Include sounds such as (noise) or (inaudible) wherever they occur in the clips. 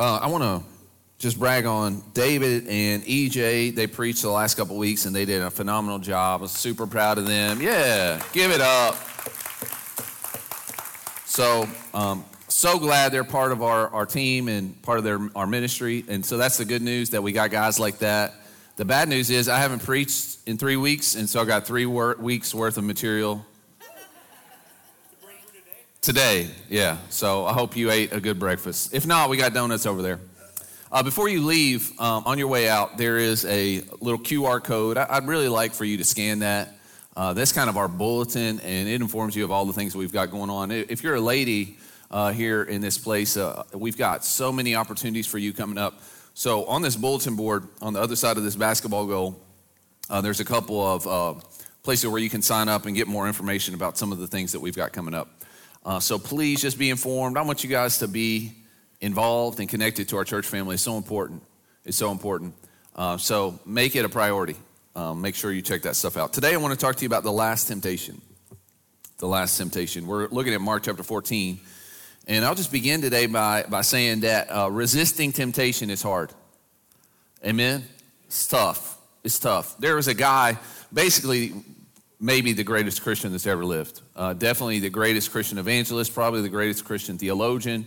Uh, I want to just brag on David and EJ. They preached the last couple weeks and they did a phenomenal job. I was super proud of them. Yeah, give it up. So, um, so glad they're part of our, our team and part of their, our ministry. And so that's the good news that we got guys like that. The bad news is I haven't preached in three weeks, and so I got three wor- weeks worth of material Today, yeah. So I hope you ate a good breakfast. If not, we got donuts over there. Uh, before you leave, um, on your way out, there is a little QR code. I, would really like for you to scan that. Uh, that's kind of our bulletin, and it informs you of all the things we've got going on. If you're a lady uh, here in this place, uh, we've got so many opportunities for you coming up. So on this bulletin board, on the other side of this basketball goal, uh, there's a couple of uh, places where you can sign up and get more information about some of the things that we've got coming up. Uh, so please just be informed. I want you guys to be involved and connected to our church family. It's so important. It's so important. Uh, so make it a priority. Um, make sure you check that stuff out. Today, I want to talk to you about the last temptation. The last temptation. We're looking at Mark chapter 14. And I'll just begin today by, by saying that uh, resisting temptation is hard. Amen? It's tough. It's tough. There was a guy, basically, maybe the greatest Christian that's ever lived. Uh, definitely the greatest Christian evangelist, probably the greatest Christian theologian.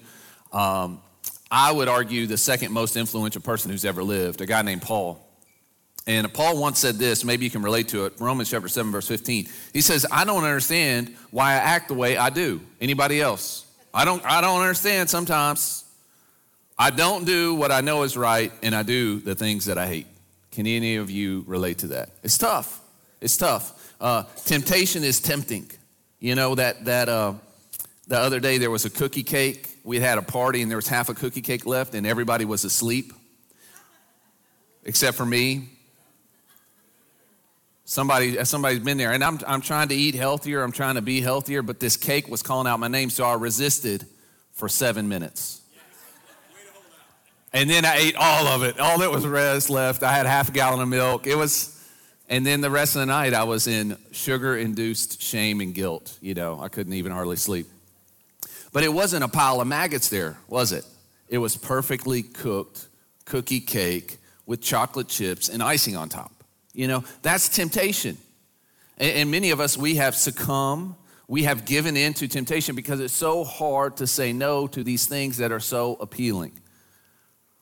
Um, I would argue the second most influential person who's ever lived, a guy named Paul. And Paul once said this, maybe you can relate to it, Romans chapter 7, verse 15. He says, I don't understand why I act the way I do. Anybody else? I don't, I don't understand sometimes. I don't do what I know is right, and I do the things that I hate. Can any of you relate to that? It's tough. It's tough. Uh, temptation is tempting. You know that that uh, the other day there was a cookie cake. We had a party and there was half a cookie cake left, and everybody was asleep, except for me. Somebody, somebody's been there, and I'm, I'm trying to eat healthier. I'm trying to be healthier, but this cake was calling out my name, so I resisted for seven minutes. And then I ate all of it. All that was rest left. I had half a gallon of milk. It was and then the rest of the night, I was in sugar induced shame and guilt. You know, I couldn't even hardly sleep. But it wasn't a pile of maggots there, was it? It was perfectly cooked cookie cake with chocolate chips and icing on top. You know, that's temptation. And, and many of us, we have succumbed, we have given in to temptation because it's so hard to say no to these things that are so appealing.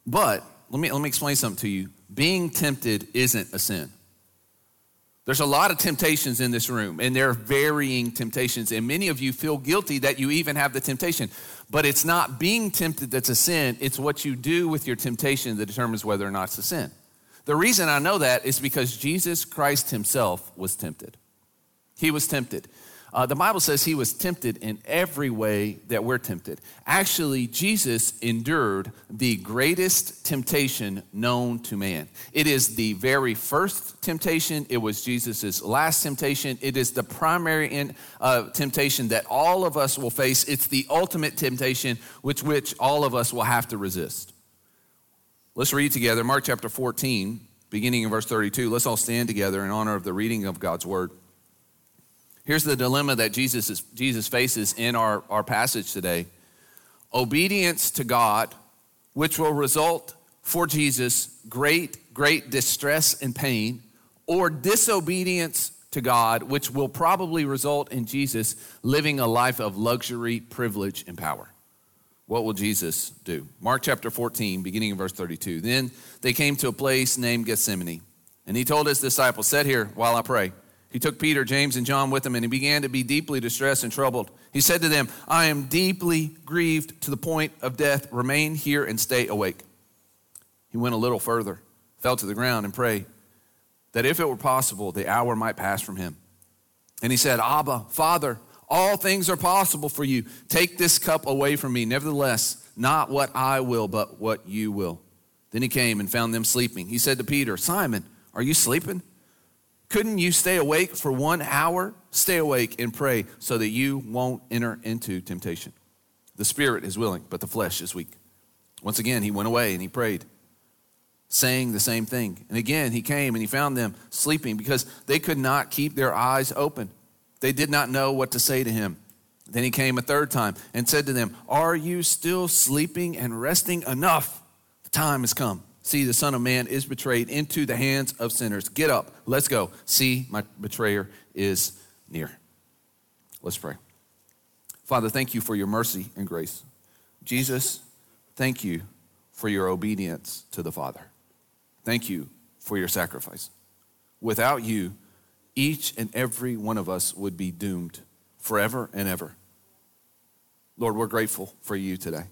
But let me, let me explain something to you. Being tempted isn't a sin. There's a lot of temptations in this room, and they're varying temptations. And many of you feel guilty that you even have the temptation. But it's not being tempted that's a sin, it's what you do with your temptation that determines whether or not it's a sin. The reason I know that is because Jesus Christ himself was tempted. He was tempted. Uh, the Bible says he was tempted in every way that we're tempted. Actually, Jesus endured the greatest temptation known to man. It is the very first temptation, it was Jesus' last temptation, it is the primary in, uh, temptation that all of us will face. It's the ultimate temptation, which, which all of us will have to resist. Let's read together Mark chapter 14, beginning in verse 32. Let's all stand together in honor of the reading of God's word. Here's the dilemma that Jesus, is, Jesus faces in our, our passage today obedience to God, which will result for Jesus great, great distress and pain, or disobedience to God, which will probably result in Jesus living a life of luxury, privilege, and power. What will Jesus do? Mark chapter 14, beginning in verse 32. Then they came to a place named Gethsemane, and he told his disciples, Sit here while I pray. He took Peter, James, and John with him, and he began to be deeply distressed and troubled. He said to them, I am deeply grieved to the point of death. Remain here and stay awake. He went a little further, fell to the ground, and prayed that if it were possible, the hour might pass from him. And he said, Abba, Father, all things are possible for you. Take this cup away from me. Nevertheless, not what I will, but what you will. Then he came and found them sleeping. He said to Peter, Simon, are you sleeping? Couldn't you stay awake for one hour? Stay awake and pray so that you won't enter into temptation. The spirit is willing, but the flesh is weak. Once again, he went away and he prayed, saying the same thing. And again, he came and he found them sleeping because they could not keep their eyes open. They did not know what to say to him. Then he came a third time and said to them, Are you still sleeping and resting enough? The time has come. See, the Son of Man is betrayed into the hands of sinners. Get up, let's go. See, my betrayer is near. Let's pray. Father, thank you for your mercy and grace. Jesus, thank you for your obedience to the Father. Thank you for your sacrifice. Without you, each and every one of us would be doomed forever and ever. Lord, we're grateful for you today.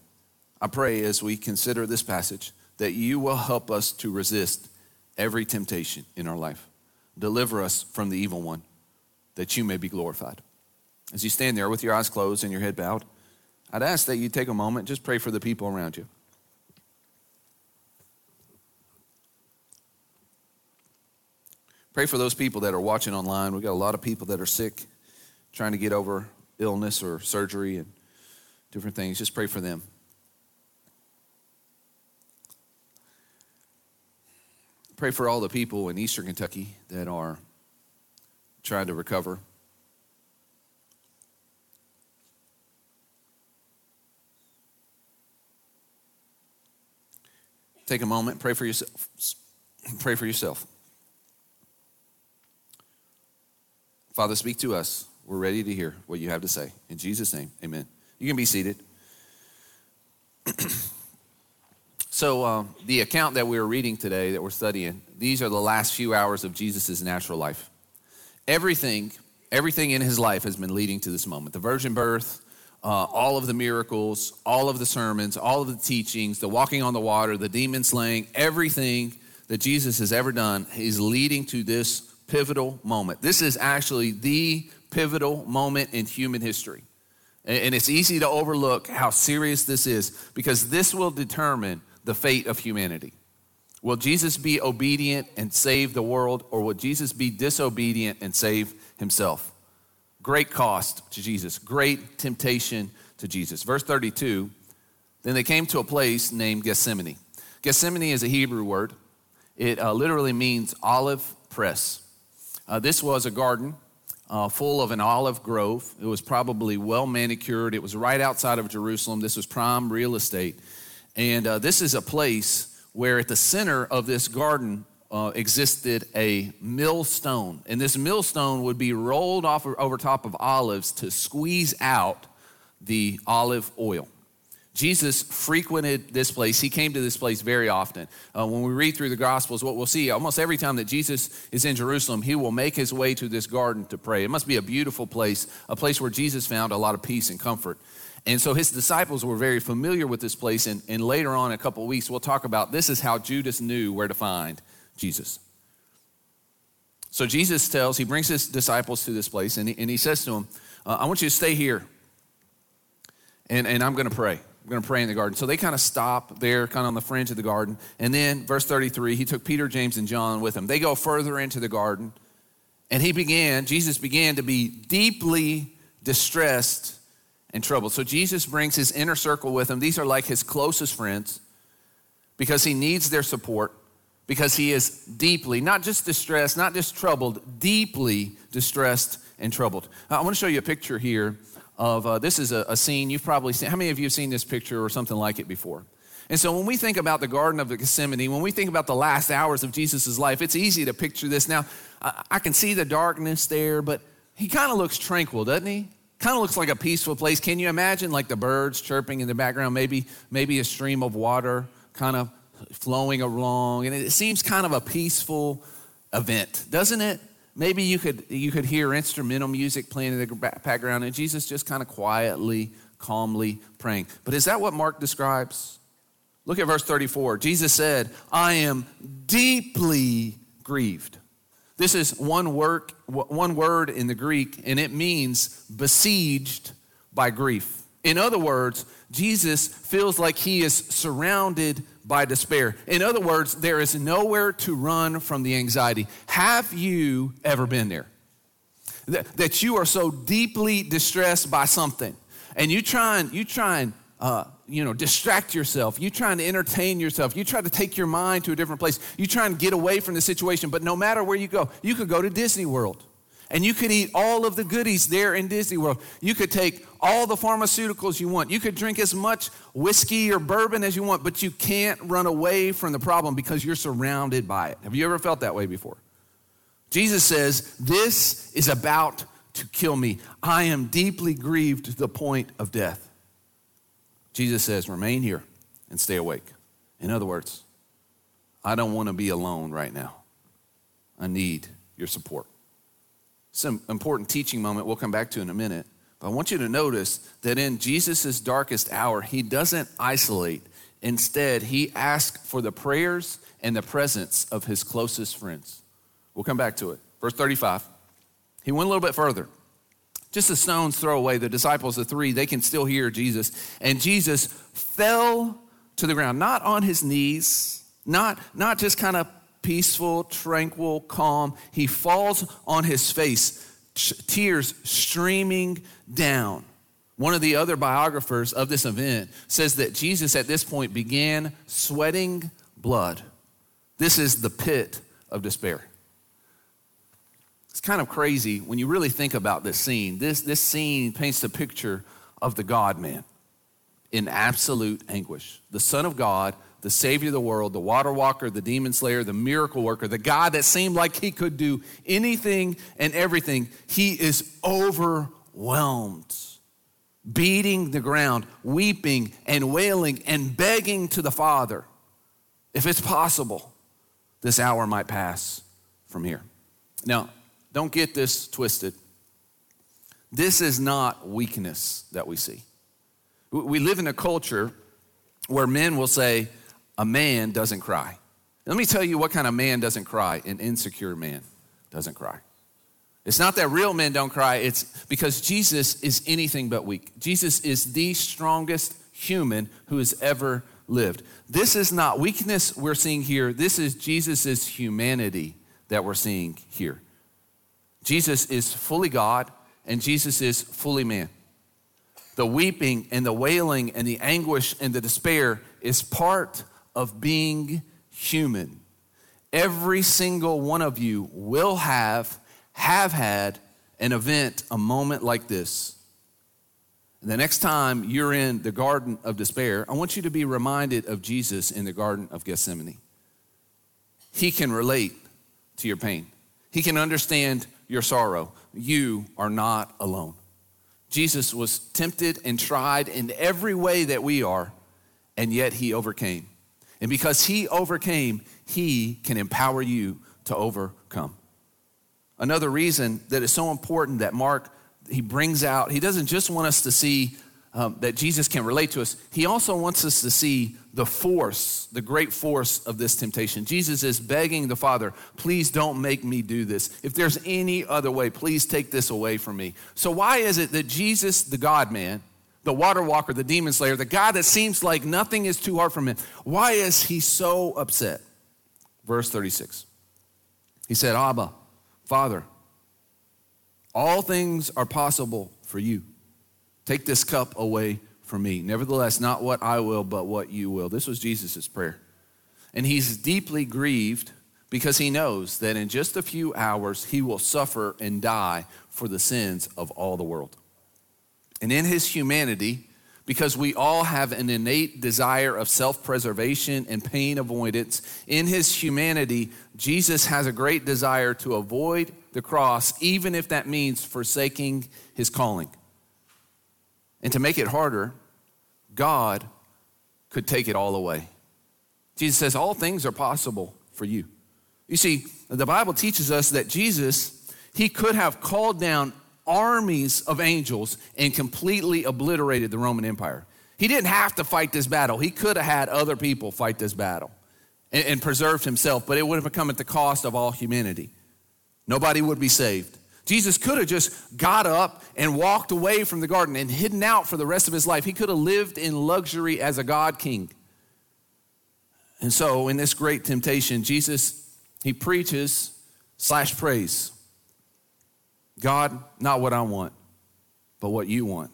I pray as we consider this passage that you will help us to resist every temptation in our life. Deliver us from the evil one, that you may be glorified. As you stand there with your eyes closed and your head bowed, I'd ask that you take a moment, just pray for the people around you. Pray for those people that are watching online. We've got a lot of people that are sick, trying to get over illness or surgery and different things. Just pray for them. Pray for all the people in eastern Kentucky that are trying to recover. Take a moment, pray for yourself. Pray for yourself. Father, speak to us. We're ready to hear what you have to say. In Jesus' name, amen. You can be seated. (clears throat) so, um, the account that we are reading today, that we're studying, these are the last few hours of Jesus' natural life. Everything, everything in his life has been leading to this moment. The virgin birth, uh, all of the miracles, all of the sermons, all of the teachings, the walking on the water, the demon slaying, everything that Jesus has ever done is leading to this pivotal moment. This is actually the pivotal moment in human history. And it's easy to overlook how serious this is because this will determine the fate of humanity. Will Jesus be obedient and save the world, or will Jesus be disobedient and save himself? Great cost to Jesus, great temptation to Jesus. Verse 32 Then they came to a place named Gethsemane. Gethsemane is a Hebrew word, it uh, literally means olive press. Uh, this was a garden uh, full of an olive grove. It was probably well manicured. It was right outside of Jerusalem. This was prime real estate. And uh, this is a place where at the center of this garden uh, existed a millstone. And this millstone would be rolled off over top of olives to squeeze out the olive oil. Jesus frequented this place. He came to this place very often. Uh, when we read through the Gospels, what we'll see almost every time that Jesus is in Jerusalem, he will make his way to this garden to pray. It must be a beautiful place, a place where Jesus found a lot of peace and comfort. And so his disciples were very familiar with this place. And, and later on, a couple weeks, we'll talk about this is how Judas knew where to find Jesus. So Jesus tells, he brings his disciples to this place and he, and he says to them, uh, I want you to stay here and, and I'm going to pray. I'm going to pray in the garden. So they kind of stop there, kind of on the fringe of the garden. And then, verse 33, he took Peter, James, and John with him. They go further into the garden. And he began, Jesus began to be deeply distressed and troubled. So Jesus brings his inner circle with him. These are like his closest friends because he needs their support, because he is deeply, not just distressed, not just troubled, deeply distressed and troubled. I want to show you a picture here of uh, this is a, a, scene you've probably seen. How many of you have seen this picture or something like it before? And so when we think about the Garden of Gethsemane, when we think about the last hours of Jesus' life, it's easy to picture this. Now, I can see the darkness there, but he kind of looks tranquil, doesn't he? Kind of looks like a peaceful place. Can you imagine like the birds chirping in the background, maybe, maybe a stream of water kind of flowing along? And it seems kind of a peaceful event, doesn't it? Maybe you could, you could hear instrumental music playing in the background and Jesus just kind of quietly, calmly praying. But is that what Mark describes? Look at verse 34. Jesus said, I am deeply grieved. This is one word, one word in the Greek, and it means besieged by grief. In other words, Jesus feels like he is surrounded by despair. In other words, there is nowhere to run from the anxiety. Have you ever been there? That you are so deeply distressed by something, and you try and you try and uh, you know distract yourself. You trying to entertain yourself. You try to take your mind to a different place. You try and get away from the situation. But no matter where you go, you could go to Disney World. And you could eat all of the goodies there in Disney World. You could take all the pharmaceuticals you want. You could drink as much whiskey or bourbon as you want, but you can't run away from the problem because you're surrounded by it. Have you ever felt that way before? Jesus says, This is about to kill me. I am deeply grieved to the point of death. Jesus says, Remain here and stay awake. In other words, I don't want to be alone right now. I need your support. Some important teaching moment we'll come back to in a minute. But I want you to notice that in Jesus' darkest hour, he doesn't isolate. Instead, he asks for the prayers and the presence of his closest friends. We'll come back to it. Verse 35. He went a little bit further. Just a stone's throw away, the disciples, the three, they can still hear Jesus. And Jesus fell to the ground, not on his knees, not, not just kind of peaceful, tranquil, calm. He falls on his face, tears streaming down. One of the other biographers of this event says that Jesus at this point began sweating blood. This is the pit of despair. It's kind of crazy when you really think about this scene. This, this scene paints the picture of the God man in absolute anguish. The Son of God, the Savior of the world, the water walker, the demon slayer, the miracle worker, the God that seemed like he could do anything and everything. He is overwhelmed, beating the ground, weeping and wailing and begging to the Father, if it's possible, this hour might pass from here. Now, don't get this twisted. This is not weakness that we see. We live in a culture where men will say, a man doesn't cry. Let me tell you what kind of man doesn't cry. An insecure man doesn't cry. It's not that real men don't cry, it's because Jesus is anything but weak. Jesus is the strongest human who has ever lived. This is not weakness we're seeing here, this is Jesus' humanity that we're seeing here. Jesus is fully God and Jesus is fully man. The weeping and the wailing and the anguish and the despair is part of being human. Every single one of you will have, have had an event, a moment like this. The next time you're in the Garden of Despair, I want you to be reminded of Jesus in the Garden of Gethsemane. He can relate to your pain, He can understand your sorrow. You are not alone. Jesus was tempted and tried in every way that we are, and yet he overcame. And because he overcame, he can empower you to overcome. Another reason that is so important that Mark he brings out, he doesn't just want us to see um, that Jesus can relate to us, he also wants us to see the force, the great force of this temptation. Jesus is begging the Father, please don't make me do this. If there's any other way, please take this away from me. So, why is it that Jesus, the God man, the water walker, the demon slayer, the God that seems like nothing is too hard for him, why is he so upset? Verse 36. He said, Abba, Father, all things are possible for you. Take this cup away from me. Nevertheless, not what I will, but what you will. This was Jesus' prayer. And he's deeply grieved because he knows that in just a few hours he will suffer and die for the sins of all the world. And in his humanity, because we all have an innate desire of self preservation and pain avoidance, in his humanity, Jesus has a great desire to avoid the cross, even if that means forsaking his calling. And to make it harder, God could take it all away. Jesus says, All things are possible for you. You see, the Bible teaches us that Jesus, he could have called down armies of angels and completely obliterated the Roman Empire. He didn't have to fight this battle. He could have had other people fight this battle and, and preserved himself, but it would have come at the cost of all humanity. Nobody would be saved. Jesus could have just got up and walked away from the garden and hidden out for the rest of his life. He could have lived in luxury as a God king. And so, in this great temptation, Jesus, he preaches slash prays God, not what I want, but what you want.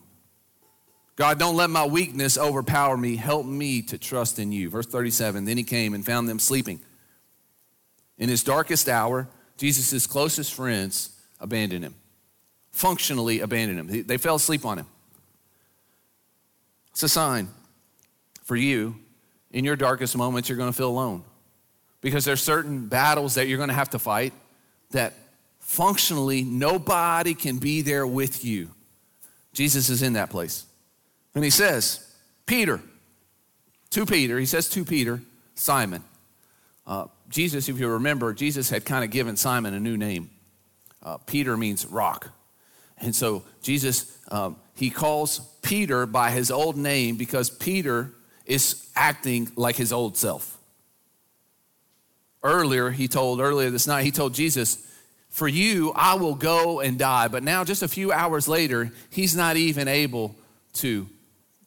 God, don't let my weakness overpower me. Help me to trust in you. Verse 37 Then he came and found them sleeping. In his darkest hour, Jesus' closest friends abandoned him. Functionally abandoned him. They fell asleep on him. It's a sign for you in your darkest moments, you're going to feel alone because there's certain battles that you're going to have to fight that functionally nobody can be there with you. Jesus is in that place. And he says, Peter, to Peter, he says to Peter, Simon. Uh, Jesus, if you remember, Jesus had kind of given Simon a new name. Uh, Peter means rock. And so Jesus, um, he calls Peter by his old name because Peter is acting like his old self. Earlier, he told, earlier this night, he told Jesus, For you, I will go and die. But now, just a few hours later, he's not even able to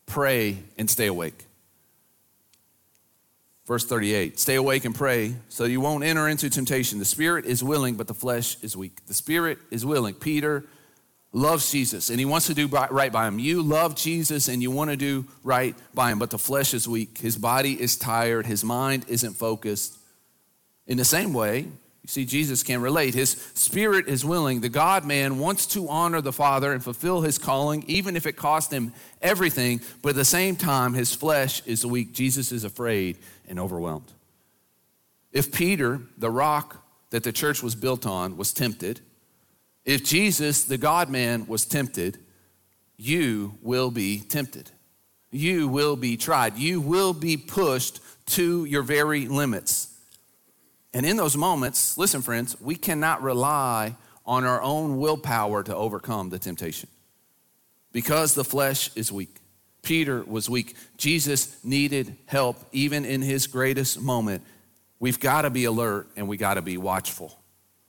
pray and stay awake. Verse 38 Stay awake and pray so you won't enter into temptation. The spirit is willing, but the flesh is weak. The spirit is willing. Peter loves Jesus and he wants to do right by him. You love Jesus and you want to do right by him, but the flesh is weak. His body is tired. His mind isn't focused. In the same way, you see, Jesus can relate. His spirit is willing. The God man wants to honor the Father and fulfill his calling, even if it cost him everything, but at the same time, his flesh is weak. Jesus is afraid and overwhelmed. If Peter, the rock that the church was built on, was tempted, if Jesus, the God man, was tempted, you will be tempted. You will be tried. You will be pushed to your very limits. And in those moments, listen, friends, we cannot rely on our own willpower to overcome the temptation because the flesh is weak. Peter was weak. Jesus needed help even in his greatest moment. We've got to be alert and we got to be watchful.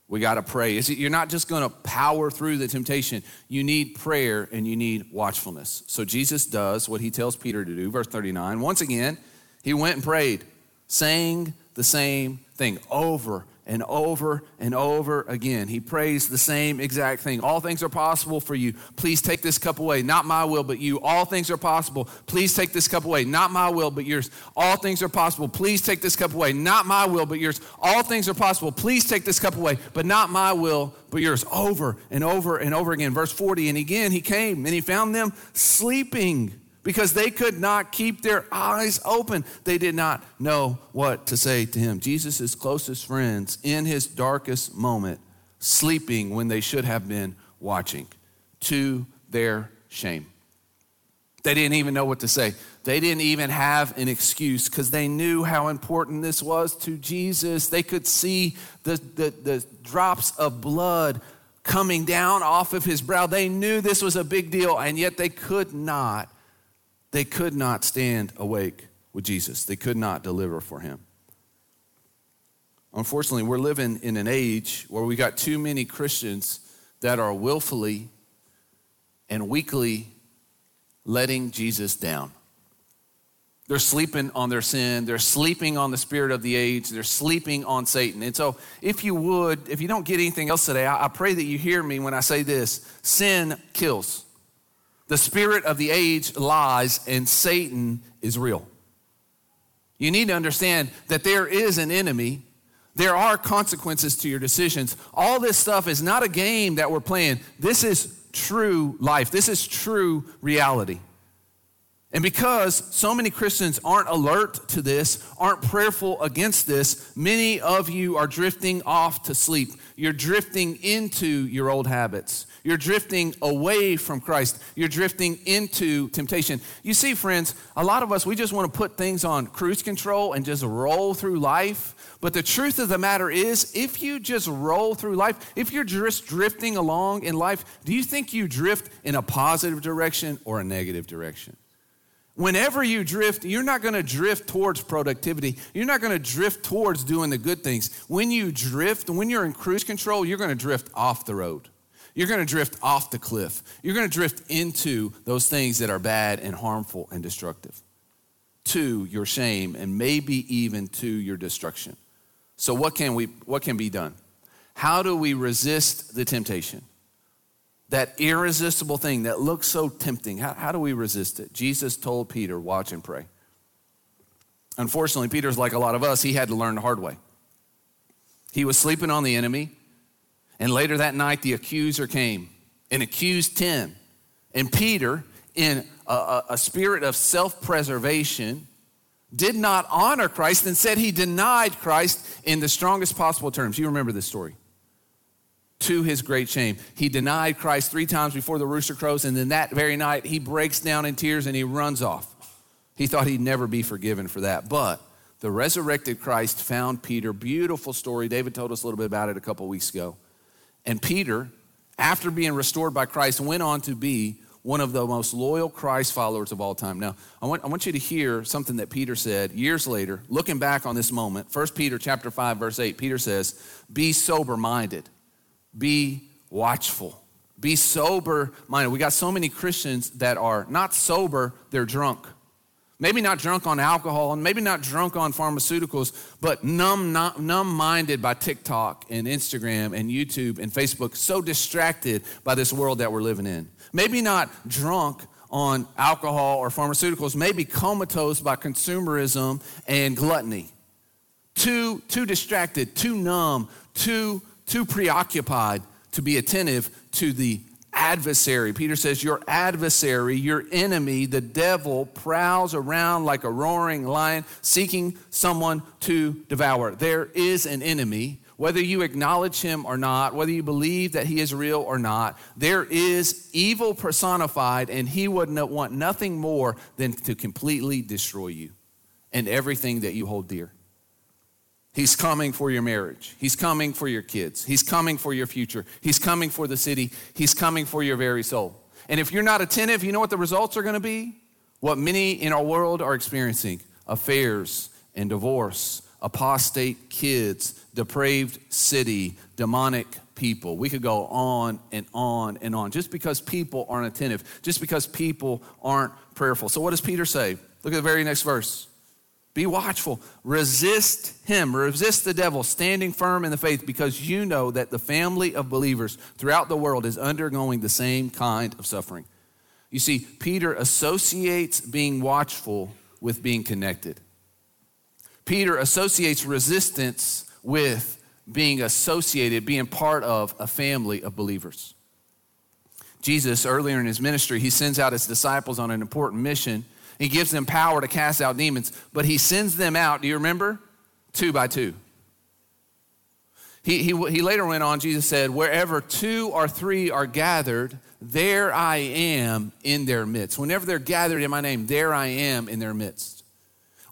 We got to pray. You're not just going to power through the temptation. You need prayer and you need watchfulness. So Jesus does what he tells Peter to do. Verse 39. Once again, he went and prayed, saying the same thing over and over and over again. He prays the same exact thing. All things are possible for you. Please take this cup away. Not my will, but you. All things are possible. Please take this cup away. Not my will, but yours. All things are possible. Please take this cup away. Not my will, but yours. All things are possible. Please take this cup away, but not my will, but yours. Over and over and over again. Verse 40. And again, he came and he found them sleeping because they could not keep their eyes open. They did not know what to say to him. Jesus' closest friends in his darkest moment, sleeping when they should have been watching, to their shame. They didn't even know what to say. They didn't even have an excuse because they knew how important this was to Jesus. They could see the, the, the drops of blood coming down off of his brow. They knew this was a big deal, and yet they could not they could not stand awake with Jesus, they could not deliver for him. Unfortunately, we're living in an age where we got too many Christians that are willfully and weakly letting Jesus down. They're sleeping on their sin. They're sleeping on the spirit of the age. They're sleeping on Satan. And so, if you would, if you don't get anything else today, I, pray that you hear me when I say this sin kills. The spirit of the age lies, and Satan is real. You need to understand that there is an enemy. There are consequences to your decisions. All this stuff is not a game that we're playing. This is true life. This is true reality. And because so many Christians aren't alert to this, aren't prayerful against this, many of you are drifting off to sleep. You're drifting into your old habits. You're drifting away from Christ. You're drifting into temptation. You see, friends, a lot of us, we just want to put things on cruise control and just roll through life. But the truth of the matter is, if you just roll through life, if you're just drifting along in life, do you think you drift in a positive direction or a negative direction? Whenever you drift, you're not going to drift towards productivity. You're not going to drift towards doing the good things. When you drift, when you're in cruise control, you're going to drift off the road. You're going to drift off the cliff. You're going to drift into those things that are bad and harmful and destructive, to your shame and maybe even to your destruction. So what can we what can be done? How do we resist the temptation? That irresistible thing that looks so tempting. How, how do we resist it? Jesus told Peter, watch and pray. Unfortunately, Peter's like a lot of us, he had to learn the hard way. He was sleeping on the enemy. And later that night, the accuser came and accused 10. And Peter, in a, a, a spirit of self preservation, did not honor Christ and said he denied Christ in the strongest possible terms. You remember this story. To his great shame. He denied Christ three times before the rooster crows, and then that very night he breaks down in tears and he runs off. He thought he'd never be forgiven for that. But the resurrected Christ found Peter. Beautiful story. David told us a little bit about it a couple weeks ago. And Peter, after being restored by Christ, went on to be one of the most loyal Christ followers of all time. Now, I want, I want you to hear something that Peter said years later, looking back on this moment. 1 Peter chapter 5, verse 8, Peter says, Be sober-minded, be watchful, be sober-minded. We got so many Christians that are not sober, they're drunk. Maybe not drunk on alcohol and maybe not drunk on pharmaceuticals, but numb, numb minded by TikTok and Instagram and YouTube and Facebook, so distracted by this world that we're living in. Maybe not drunk on alcohol or pharmaceuticals, maybe comatose by consumerism and gluttony. Too, too distracted, too numb, too, too preoccupied to be attentive to the adversary. Peter says, Your adversary, your enemy, the devil, prowls around like a roaring lion seeking someone to devour. There is an enemy. Whether you acknowledge him or not, whether you believe that he is real or not, there is evil personified, and he would want nothing more than to completely destroy you and everything that you hold dear. He's coming for your marriage. He's coming for your kids. He's coming for your future. He's coming for the city. He's coming for your very soul. And if you're not attentive, you know what the results are going to be? What many in our world are experiencing affairs and divorce, apostate kids, depraved city, demonic people. We could go on and on and on just because people aren't attentive, just because people aren't prayerful. So, what does Peter say? Look at the very next verse. Be watchful. Resist him. Resist the devil, standing firm in the faith because you know that the family of believers throughout the world is undergoing the same kind of suffering. You see, Peter associates being watchful with being connected. Peter associates resistance with being associated, being part of a family of believers. Jesus, earlier in his ministry, he sends out his disciples on an important mission he gives them power to cast out demons, but he sends them out, do you remember? Two by two. He, he, he later went on, Jesus said, Wherever two or three are gathered, there I am in their midst. Whenever they're gathered in my name, there I am in their midst.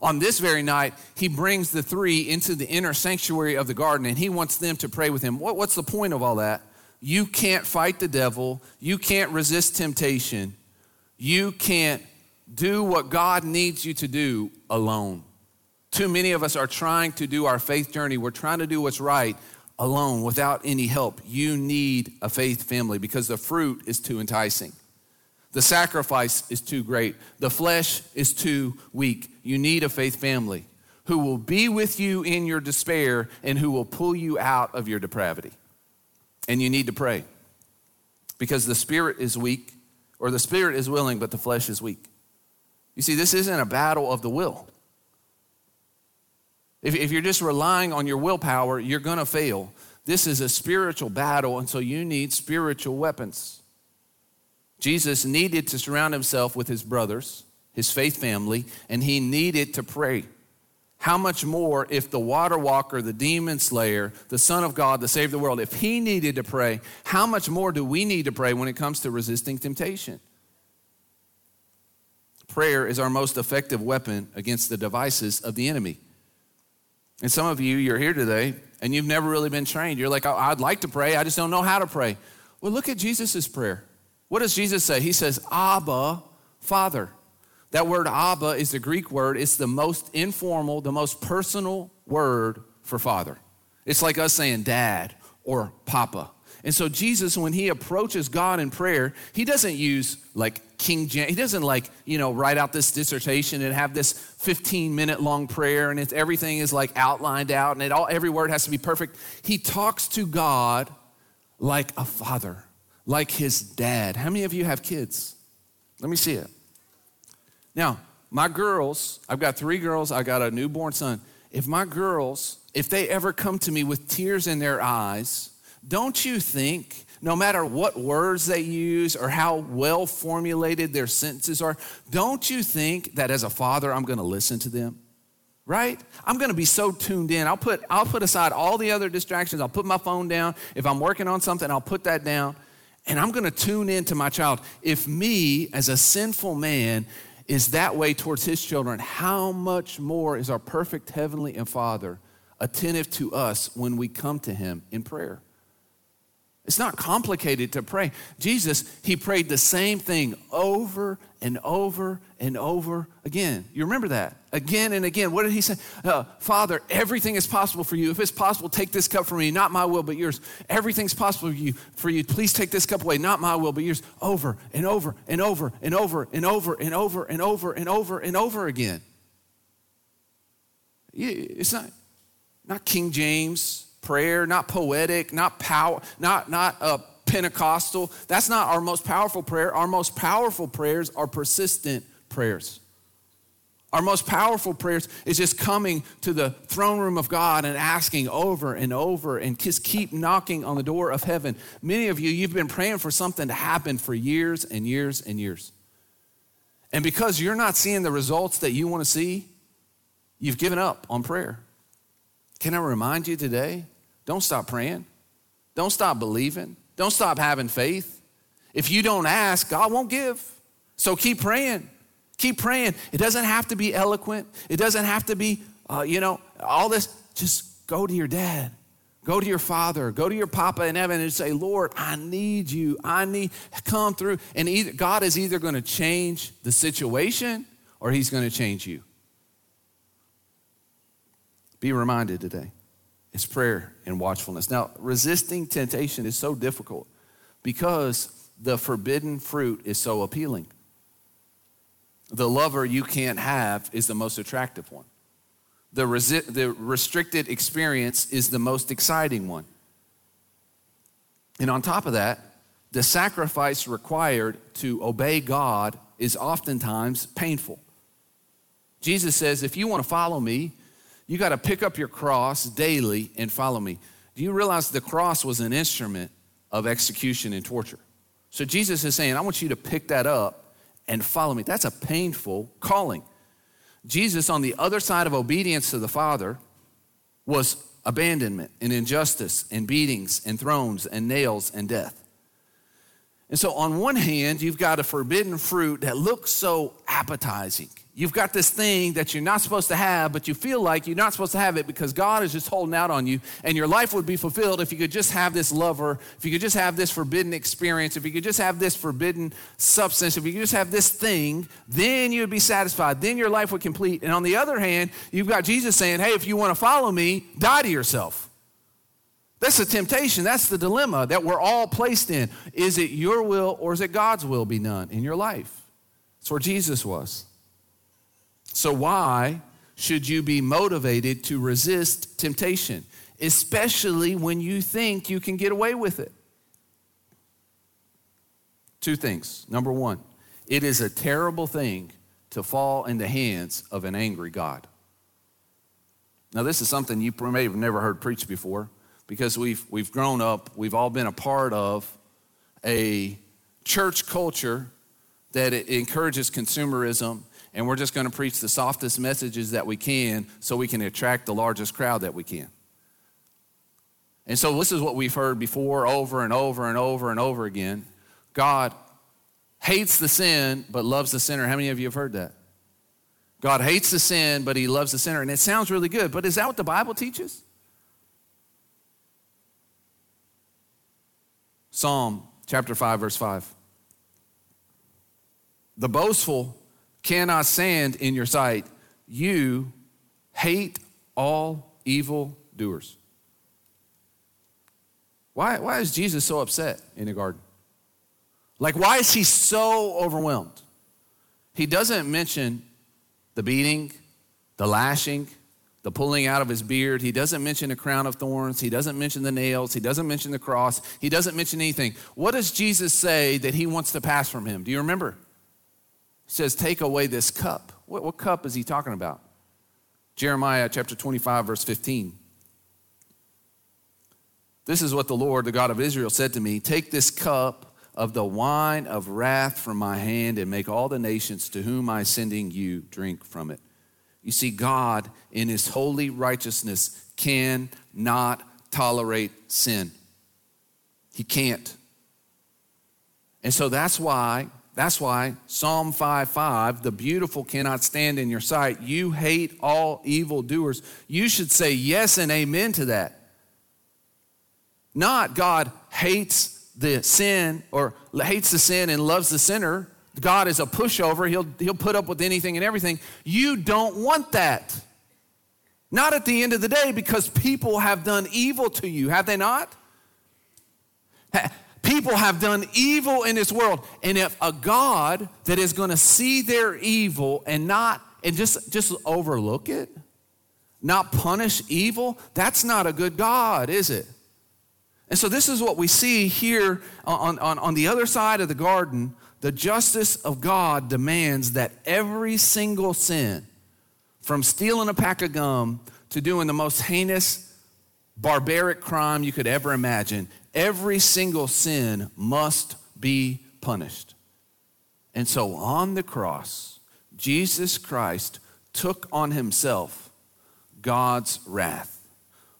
On this very night, he brings the three into the inner sanctuary of the garden and he wants them to pray with him. What, what's the point of all that? You can't fight the devil, you can't resist temptation, you can't do what God needs you to do alone. Too many of us are trying to do our faith journey. We're trying to do what's right alone without any help. You need a faith family because the fruit is too enticing. The sacrifice is too great. The flesh is too weak. You need a faith family who will be with you in your despair and who will pull you out of your depravity. And you need to pray because the spirit is weak, or the spirit is willing, but the flesh is weak. You see, this isn't a battle of the will. If, if you're just relying on your willpower, you're going to fail. This is a spiritual battle, and so you need spiritual weapons. Jesus needed to surround himself with his brothers, his faith family, and he needed to pray. How much more if the water walker, the demon slayer, the Son of God, the Savior of the world, if he needed to pray, how much more do we need to pray when it comes to resisting temptation? Prayer is our most effective weapon against the devices of the enemy. And some of you, you're here today and you've never really been trained. You're like, oh, I'd like to pray, I just don't know how to pray. Well, look at Jesus' prayer. What does Jesus say? He says, Abba, Father. That word Abba is the Greek word. It's the most informal, the most personal word for father. It's like us saying dad or papa. And so Jesus, when he approaches God in prayer, he doesn't use like King James. He doesn't like, you know, write out this dissertation and have this 15 minute long prayer and it's, everything is like outlined out and it all, every word has to be perfect. He talks to God like a father, like his dad. How many of you have kids? Let me see it. Now, my girls, I've got three girls, I got a newborn son. If my girls, if they ever come to me with tears in their eyes, don't you think, no matter what words they use or how well formulated their sentences are, don't you think that as a father, I'm going to listen to them? Right? I'm going to be so tuned in. I'll put, I'll put aside all the other distractions. I'll put my phone down. If I'm working on something, I'll put that down. And I'm going to tune in to my child. If me, as a sinful man, is that way towards his children, how much more is our perfect heavenly and Father attentive to us when we come to him in prayer? It's not complicated to pray. Jesus, he prayed the same thing over and over and over again. You remember that? Again and again. What did he say? Uh, Father, everything is possible for you. If it's possible, take this cup from me. Not my will, but yours. Everything's possible for you. For you. Please take this cup away. Not my will, but yours. Over and over and over and over and over and over and over and over and over again. It's not, not King James prayer, not poetic, not power, not, not uh, Pentecostal. That's not our most powerful prayer. Our most powerful prayers are persistent prayers. Our most powerful prayers is just coming to the throne room of God and asking over and over and just keep knocking on the door of heaven. Many of you, you've been praying for something to happen for years and years and years. And because you're not seeing the results that you want to see, you've given up on prayer. Can I remind you today don't stop praying. Don't stop believing. Don't stop having faith. If you don't ask, God won't give. So keep praying. Keep praying. It doesn't have to be eloquent. It doesn't have to be, uh, you know, all this. Just go to your dad. Go to your father. Go to your papa in heaven and say, Lord, I need you. I need, come through. And either, God is either going to change the situation or he's going to change you. Be reminded today. It's prayer and watchfulness. Now, resisting temptation is so difficult because the forbidden fruit is so appealing. The lover you can't have is the most attractive one. The, resi- the restricted experience is the most exciting one. And on top of that, the sacrifice required to obey God is oftentimes painful. Jesus says, if you want to follow me, you got to pick up your cross daily and follow me. Do you realize the cross was an instrument of execution and torture? So Jesus is saying, I want you to pick that up and follow me. That's a painful calling. Jesus, on the other side of obedience to the Father, was abandonment and injustice and beatings and thrones and nails and death. And so, on one hand, you've got a forbidden fruit that looks so appetizing. You've got this thing that you're not supposed to have, but you feel like you're not supposed to have it because God is just holding out on you, and your life would be fulfilled if you could just have this lover, if you could just have this forbidden experience, if you could just have this forbidden substance, if you could just have this thing, then you would be satisfied. Then your life would complete. And on the other hand, you've got Jesus saying, Hey, if you want to follow me, die to yourself. That's the temptation. That's the dilemma that we're all placed in. Is it your will or is it God's will be done in your life? That's where Jesus was. So, why should you be motivated to resist temptation, especially when you think you can get away with it? Two things. Number one, it is a terrible thing to fall in the hands of an angry God. Now, this is something you may have never heard preached before because we've, we've grown up, we've all been a part of a church culture that encourages consumerism, and we're just going to preach the softest messages that we can so we can attract the largest crowd that we can. And so, this is what we've heard before over and over and over and over again. God hates the sin, but loves the sinner. How many of you have heard that? God hates the sin, but he loves the sinner. And it sounds really good, but is that what the Bible teaches? Psalm chapter 5, verse 5. The boastful cannot stand in your sight. You hate all evil doers. Why, why is Jesus so upset in the garden? Like, why is he so overwhelmed? He doesn't mention the beating, the lashing, the pulling out of his beard. He doesn't mention a crown of thorns. He doesn't mention the nails. He doesn't mention the cross. He doesn't mention anything. What does Jesus say that he wants to pass from him? Do you remember? Says, Take away this cup. What, what cup is he talking about? Jeremiah chapter 25, verse 15. This is what the Lord, the God of Israel, said to me Take this cup of the wine of wrath from my hand and make all the nations to whom I am sending you drink from it. You see, God, in his holy righteousness, cannot tolerate sin. He can't. And so that's why, that's why Psalm 5 5, the beautiful cannot stand in your sight. You hate all evildoers. You should say yes and amen to that. Not God hates the sin or hates the sin and loves the sinner. God is a pushover. He'll, he'll put up with anything and everything. You don't want that. Not at the end of the day because people have done evil to you, have they not? People have done evil in this world. And if a God that is going to see their evil and not, and just, just overlook it, not punish evil, that's not a good God, is it? And so, this is what we see here on, on, on the other side of the garden. The justice of God demands that every single sin, from stealing a pack of gum to doing the most heinous, barbaric crime you could ever imagine, every single sin must be punished. And so, on the cross, Jesus Christ took on himself God's wrath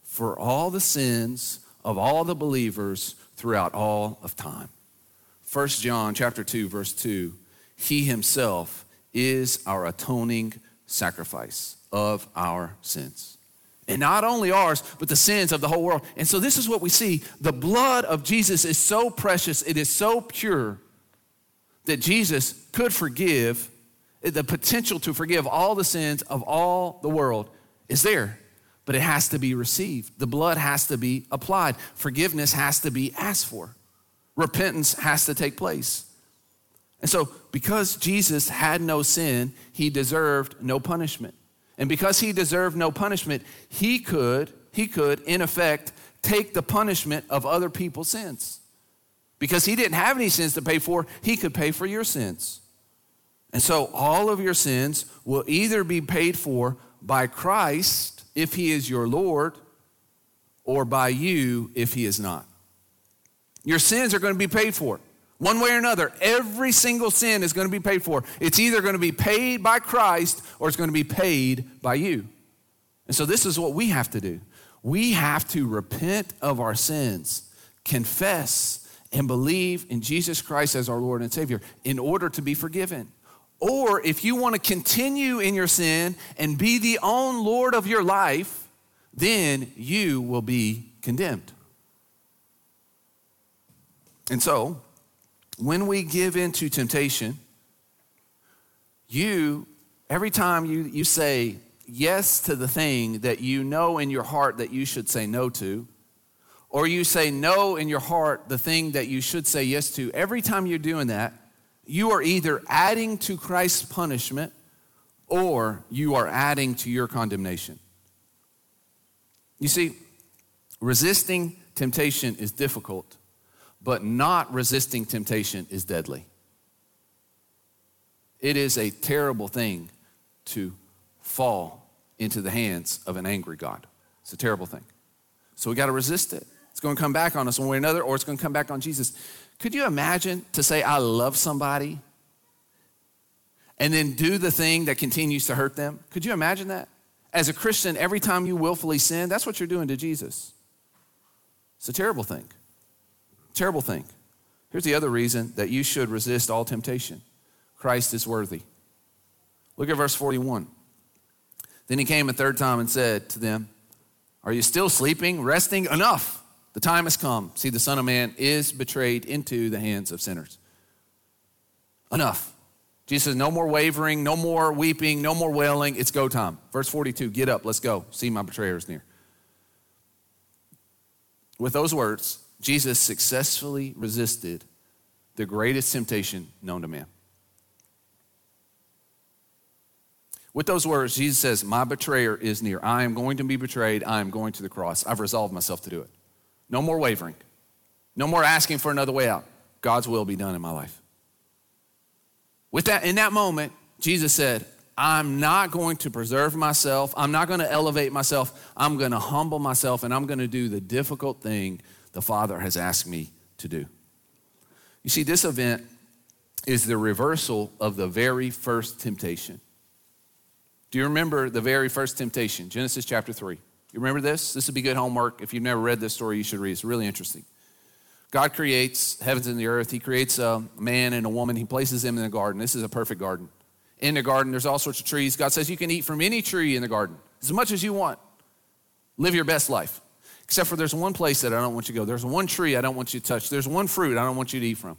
for all the sins of all the believers throughout all of time. 1 John chapter 2 verse 2 he himself is our atoning sacrifice of our sins. And not only ours, but the sins of the whole world. And so this is what we see. The blood of Jesus is so precious, it is so pure that Jesus could forgive, the potential to forgive all the sins of all the world is there but it has to be received. The blood has to be applied. Forgiveness has to be asked for. Repentance has to take place. And so, because Jesus had no sin, he deserved no punishment. And because he deserved no punishment, he could, he could, in effect, take the punishment of other people's sins. Because he didn't have any sins to pay for, he could pay for your sins. And so, all of your sins will either be paid for by Christ if he is your Lord, or by you if he is not. Your sins are going to be paid for. One way or another, every single sin is going to be paid for. It's either going to be paid by Christ or it's going to be paid by you. And so, this is what we have to do. We have to repent of our sins, confess, and believe in Jesus Christ as our Lord and Savior in order to be forgiven. Or if you want to continue in your sin and be the own Lord of your life, then you will be condemned. And so, when we give in to temptation, you, every time you, you say yes to the thing that you know in your heart that you should say no to, or you say no in your heart the thing that you should say yes to, every time you're doing that, you are either adding to Christ's punishment or you are adding to your condemnation. You see, resisting temptation is difficult, but not resisting temptation is deadly. It is a terrible thing to fall into the hands of an angry God. It's a terrible thing. So we got to resist it. It's going to come back on us one way or another, or it's going to come back on Jesus. Could you imagine to say, I love somebody and then do the thing that continues to hurt them? Could you imagine that? As a Christian, every time you willfully sin, that's what you're doing to Jesus. It's a terrible thing. Terrible thing. Here's the other reason that you should resist all temptation Christ is worthy. Look at verse 41. Then he came a third time and said to them, Are you still sleeping, resting? Enough. The time has come. See, the Son of Man is betrayed into the hands of sinners. Enough. Jesus says, No more wavering, no more weeping, no more wailing. It's go time. Verse 42 Get up, let's go. See, my betrayer is near. With those words, Jesus successfully resisted the greatest temptation known to man. With those words, Jesus says, My betrayer is near. I am going to be betrayed. I am going to the cross. I've resolved myself to do it. No more wavering. No more asking for another way out. God's will be done in my life. With that, in that moment, Jesus said, I'm not going to preserve myself. I'm not going to elevate myself. I'm going to humble myself and I'm going to do the difficult thing the Father has asked me to do. You see, this event is the reversal of the very first temptation. Do you remember the very first temptation? Genesis chapter 3. You remember this? This would be good homework. If you've never read this story, you should read it. It's really interesting. God creates heavens and the earth. He creates a man and a woman. He places them in the garden. This is a perfect garden. In the garden, there's all sorts of trees. God says you can eat from any tree in the garden as much as you want. Live your best life. Except for there's one place that I don't want you to go. There's one tree I don't want you to touch. There's one fruit I don't want you to eat from.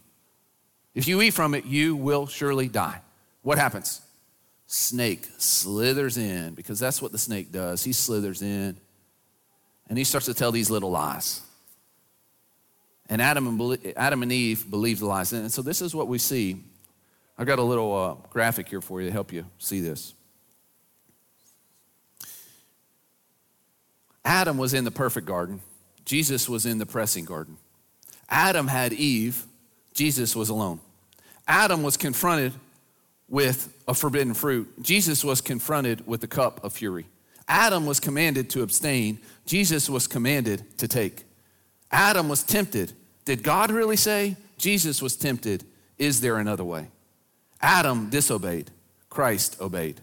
If you eat from it, you will surely die. What happens? Snake slithers in because that's what the snake does. He slithers in and he starts to tell these little lies. And Adam and, Adam and Eve believe the lies. And so this is what we see. I've got a little uh, graphic here for you to help you see this. Adam was in the perfect garden, Jesus was in the pressing garden. Adam had Eve, Jesus was alone. Adam was confronted with a forbidden fruit, Jesus was confronted with the cup of fury. Adam was commanded to abstain, Jesus was commanded to take. Adam was tempted. Did God really say? Jesus was tempted. Is there another way? Adam disobeyed. Christ obeyed.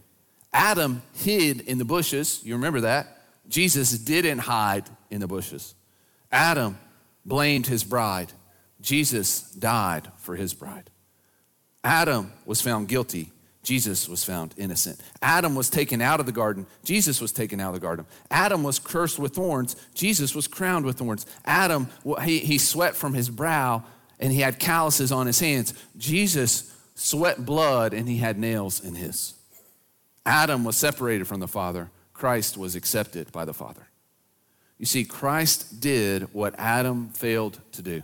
Adam hid in the bushes. You remember that? Jesus didn't hide in the bushes. Adam blamed his bride. Jesus died for his bride. Adam was found guilty. Jesus was found innocent. Adam was taken out of the garden. Jesus was taken out of the garden. Adam was cursed with thorns. Jesus was crowned with thorns. Adam, he, he sweat from his brow and he had calluses on his hands. Jesus sweat blood and he had nails in his. Adam was separated from the Father. Christ was accepted by the Father. You see, Christ did what Adam failed to do.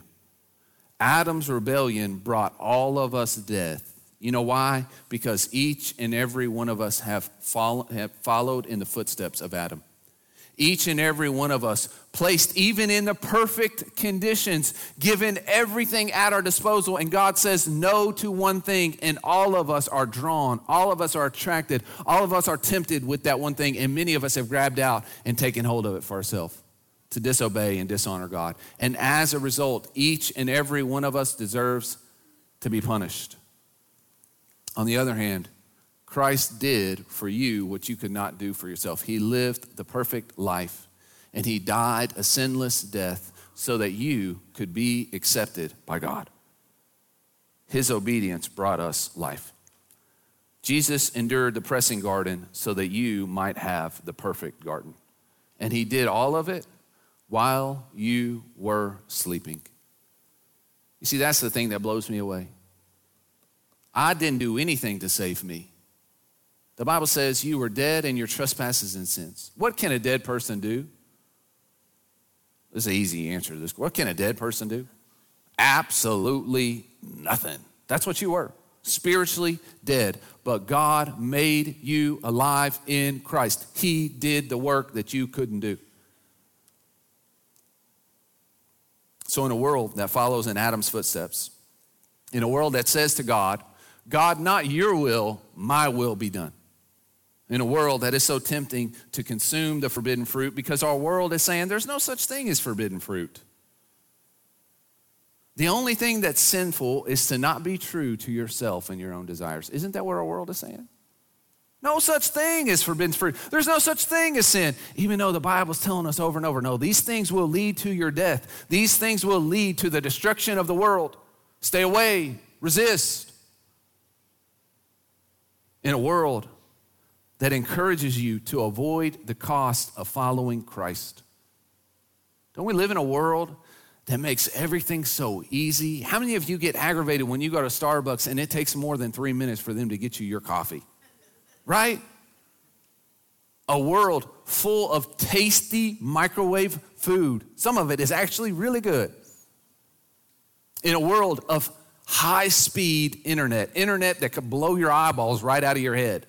Adam's rebellion brought all of us death you know why? Because each and every one of us have, follow, have followed in the footsteps of Adam. Each and every one of us, placed even in the perfect conditions, given everything at our disposal, and God says no to one thing, and all of us are drawn, all of us are attracted, all of us are tempted with that one thing, and many of us have grabbed out and taken hold of it for ourselves to disobey and dishonor God. And as a result, each and every one of us deserves to be punished. On the other hand, Christ did for you what you could not do for yourself. He lived the perfect life and he died a sinless death so that you could be accepted by God. His obedience brought us life. Jesus endured the pressing garden so that you might have the perfect garden. And he did all of it while you were sleeping. You see, that's the thing that blows me away. I didn't do anything to save me. The Bible says you were dead in your trespasses and sins. What can a dead person do? This is an easy answer to this. What can a dead person do? Absolutely nothing. That's what you were spiritually dead. But God made you alive in Christ. He did the work that you couldn't do. So, in a world that follows in Adam's footsteps, in a world that says to God, God, not your will, my will be done. In a world that is so tempting to consume the forbidden fruit because our world is saying there's no such thing as forbidden fruit. The only thing that's sinful is to not be true to yourself and your own desires. Isn't that what our world is saying? No such thing as forbidden fruit. There's no such thing as sin, even though the Bible's telling us over and over no, these things will lead to your death. These things will lead to the destruction of the world. Stay away, resist in a world that encourages you to avoid the cost of following Christ. Don't we live in a world that makes everything so easy? How many of you get aggravated when you go to Starbucks and it takes more than three minutes for them to get you your coffee? Right? A world full of tasty microwave food. Some of it is actually really good. In a world of high speed internet, internet that could blow your eyeballs right out of your head.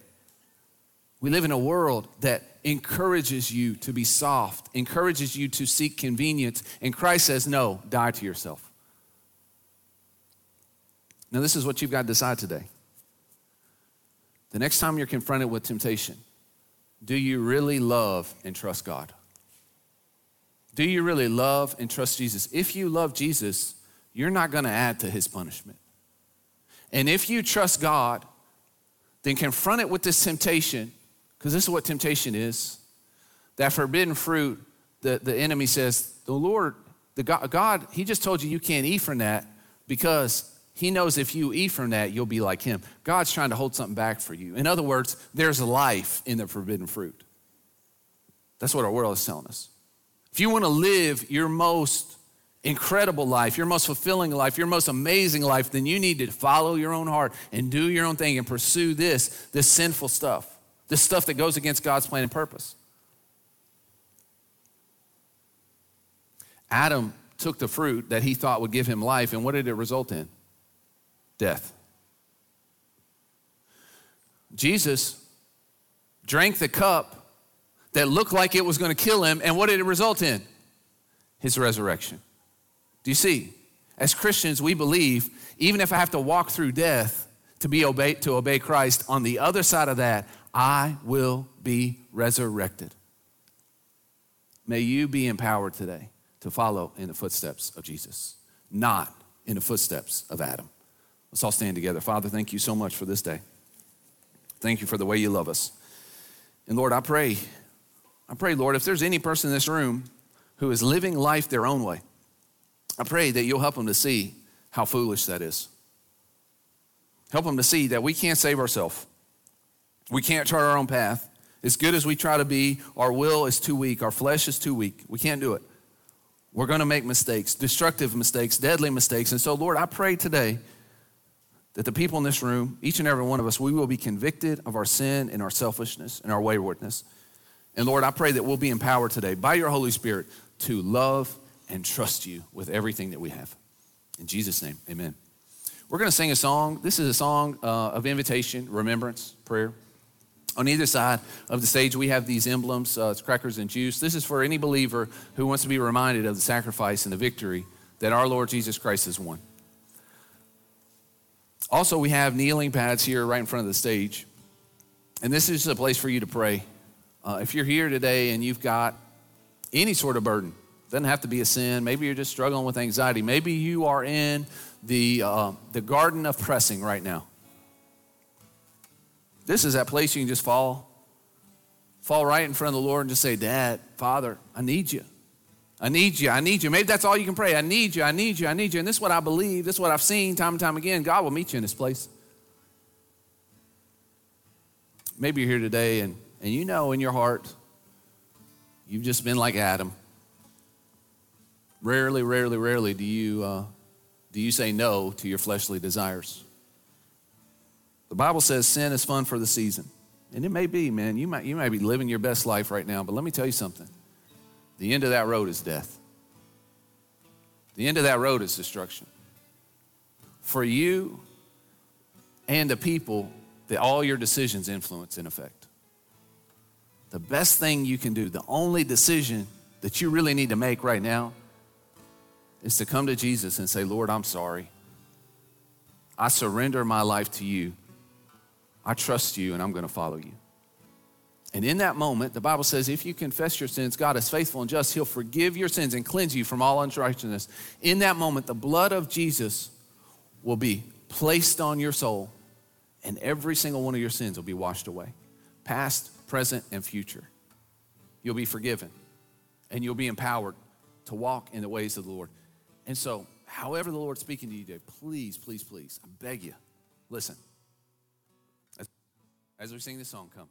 We live in a world that encourages you to be soft, encourages you to seek convenience, and Christ says, No, die to yourself. Now, this is what you've got to decide today. the next time you're confronted with temptation, do you really love and trust God? Do you really love and trust Jesus? If you love Jesus, you're not going to add to his punishment. And if you trust God, then confront it with this temptation, because this is what temptation is. That forbidden fruit, the, the enemy says, the Lord, the God, God, he just told you you can't eat from that because he knows if you eat from that, you'll be like him. God's trying to hold something back for you. In other words, there's life in the forbidden fruit. That's what our world is telling us. If you want to live your most incredible life, your most fulfilling life, your most amazing life, then you need to follow your own heart and do your own thing and pursue this, this sinful stuff, this stuff that goes against God's plan and purpose. Adam took the fruit that he thought would give him life, and what did it result in? Death. Jesus drank the cup that looked like it was going to kill him, and what did it result in? His resurrection. Do you see? As Christians, we believe even if I have to walk through death to be obey, to obey Christ, on the other side of that, I will be resurrected. May you be empowered today to follow in the footsteps of Jesus, not in the footsteps of Adam. Let's all stand together. Father, thank you so much for this day. Thank you for the way you love us. And Lord, I pray, I pray, Lord, if there's any person in this room who is living life their own way, I pray that you'll help them to see how foolish that is. Help them to see that we can't save ourselves. We can't chart our own path. As good as we try to be, our will is too weak. Our flesh is too weak. We can't do it. We're going to make mistakes, destructive mistakes, deadly mistakes. And so, Lord, I pray today that the people in this room, each and every one of us, we will be convicted of our sin and our selfishness and our waywardness. And Lord, I pray that we'll be empowered today by your Holy Spirit to love and trust you with everything that we have. In Jesus' name, amen. We're going to sing a song. This is a song uh, of invitation, remembrance, prayer. On either side of the stage, we have these emblems uh, it's crackers and juice. This is for any believer who wants to be reminded of the sacrifice and the victory that our Lord Jesus Christ has won. Also, we have kneeling pads here right in front of the stage. And this is a place for you to pray. Uh, if you're here today and you've got any sort of burden, doesn't have to be a sin. Maybe you're just struggling with anxiety. Maybe you are in the, uh, the garden of pressing right now. This is that place you can just fall, fall right in front of the Lord and just say, Dad, Father, I need you. I need you. I need you. Maybe that's all you can pray. I need you. I need you. I need you. And this is what I believe. This is what I've seen time and time again. God will meet you in this place. Maybe you're here today and, and you know in your heart, you've just been like Adam. Rarely, rarely, rarely do you, uh, do you say no to your fleshly desires. The Bible says sin is fun for the season. And it may be, man, you might, you might be living your best life right now, but let me tell you something. The end of that road is death. The end of that road is destruction. For you and the people that all your decisions influence in effect. The best thing you can do, the only decision that you really need to make right now is to come to Jesus and say, Lord, I'm sorry. I surrender my life to you. I trust you and I'm going to follow you. And in that moment, the Bible says, if you confess your sins, God is faithful and just. He'll forgive your sins and cleanse you from all unrighteousness. In that moment, the blood of Jesus will be placed on your soul, and every single one of your sins will be washed away past, present, and future. You'll be forgiven, and you'll be empowered to walk in the ways of the Lord. And so, however the Lord's speaking to you today, please, please, please, I beg you, listen. As, we sing the song, come.